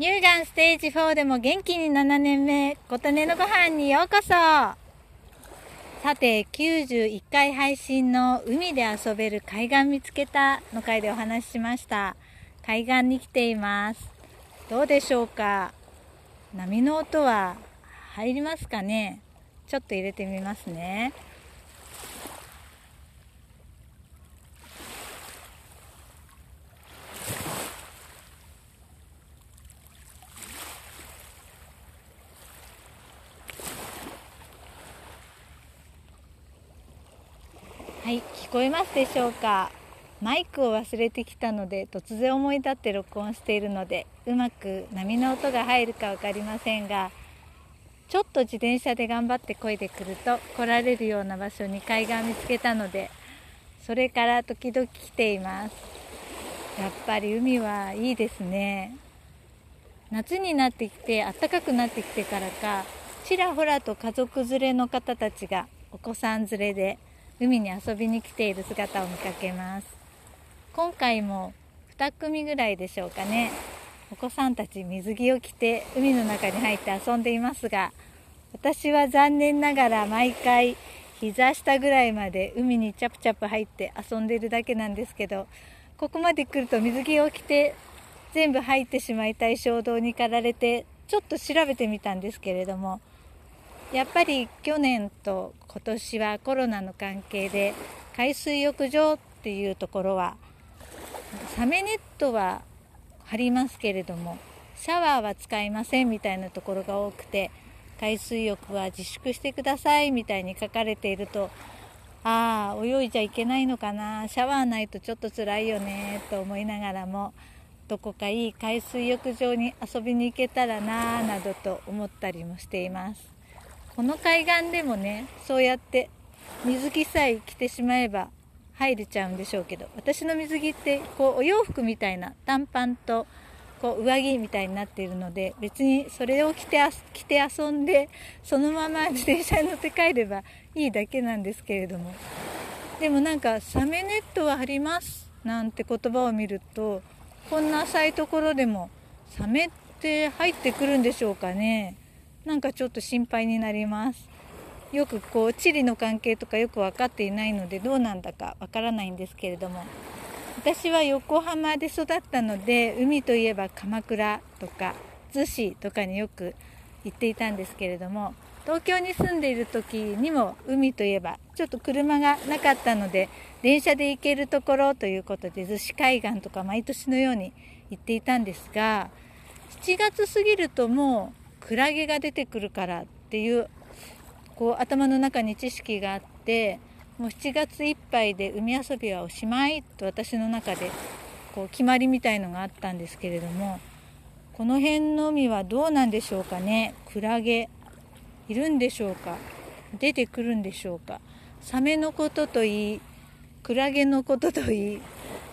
乳がんステージ4でも元気に7年目、琴音のご飯にようこそさて、91回配信の海で遊べる海岸見つけたの回でお話ししました。海岸に来ています。どうでしょうか？波の音は入りますかね？ちょっと入れてみますね。はい、聞こえますでしょうか？マイクを忘れてきたので突然思い立って録音しているのでうまく波の音が入るか分かりませんがちょっと自転車で頑張って漕いでくると来られるような場所に海岸見つけたのでそれから時々来ています。やっぱり海はいいですね。夏になってきて暖かくなってきてからかちらほらと家族連れの方たちがお子さん連れで海に遊びに来ている姿を見かけます。今回も2組ぐらいでしょうかね。お子さんたち水着を着て海の中に入って遊んでいますが私は残念ながら毎回膝下ぐらいまで海にチャプチャプ入って遊んでるだけなんですけどここまで来ると水着を着て全部入ってしまいたい衝動に駆られてちょっと調べてみたんですけれどもやっぱり去年と今年はコロナの関係で海水浴場っていうところはサメネットは張りますけれどもシャワーは使いませんみたいなところが多くて海水浴は自粛してくださいみたいに書かれているとああ泳いじゃいけないのかなシャワーないとちょっと辛いよねと思いながらもどこかいい海水浴場に遊びに行けたらななどと思ったりもしています。この海岸でもねそうやって水着さえ着てしまえば入れちゃうんでしょうけど私の水着ってこうお洋服みたいな短パンとこう上着みたいになっているので別にそれを着て着て遊んでそのまま 自転車に乗って帰ればいいだけなんですけれども。でもなんかサメネットはありますなんて言葉を見るとこんな浅いところでもサメって入ってくるんでしょうかね。なんかちょっと心配になります。よくこう地理の関係とかよく分かっていないのでどうなんだかわからないんですけれども。私は横浜で育ったので海といえば鎌倉とか逗子とかによく行っていたんですけれども東京に住んでいる時にも海といえばちょっと車がなかったので電車で行けるところということで逗子海岸とか毎年のように行っていたんですが7月過ぎるともうクラゲが出てくるからっていうこう頭の中に知識があってもう7月いっぱいで海遊びはおしまいと私の中でこう決まりみたいのがあったんですけれどもこの辺の海はどうなんでしょうかね？クラゲいるんでしょうか？出てくるんでしょうか？サメのことといいクラゲのことといい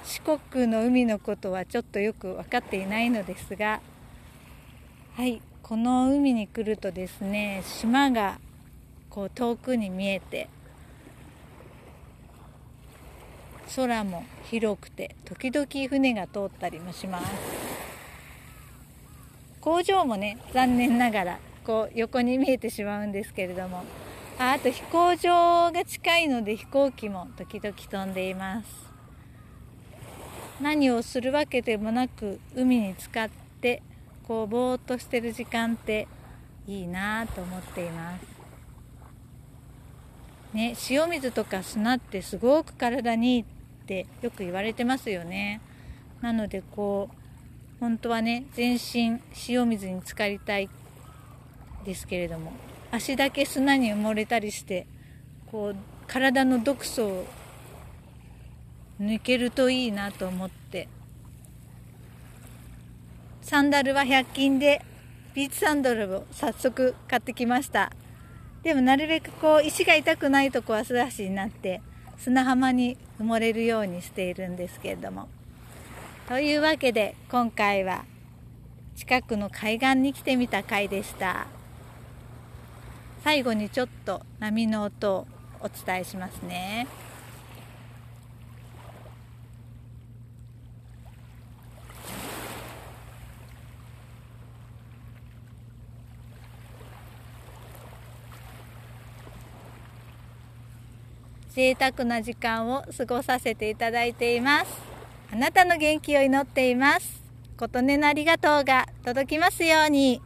四国の海のことはちょっとよく分かっていないのですがはい。この海に来るとですね島がこう遠くに見えて空も広くて時々船が通ったりもします。工場もね残念ながらこう横に見えてしまうんですけれどもああと飛行場が近いので飛行機も時々飛んでいます。何をするわけでもなく海に浸かってこうぼーっとしてる時間っていいなと思っています。ね、塩水とか砂ってすごく体にいいってよく言われてますよね。なのでこう本当はね全身塩水に浸かりたいですけれども足だけ砂に埋もれたりしてこう体の毒素を抜けるといいなと思ってサンダルは100均でビーチサンダルを早速買ってきました。でもなるべくこう石が痛くないとこは素足になって砂浜に埋もれるようにしているんですけれども。というわけで今回は近くの海岸に来てみた回でした。最後にちょっと波の音をお伝えしますね。贅沢な時間を過ごさせていただいています。あなたの元気を祈っています。琴音のありがとうが届きますように。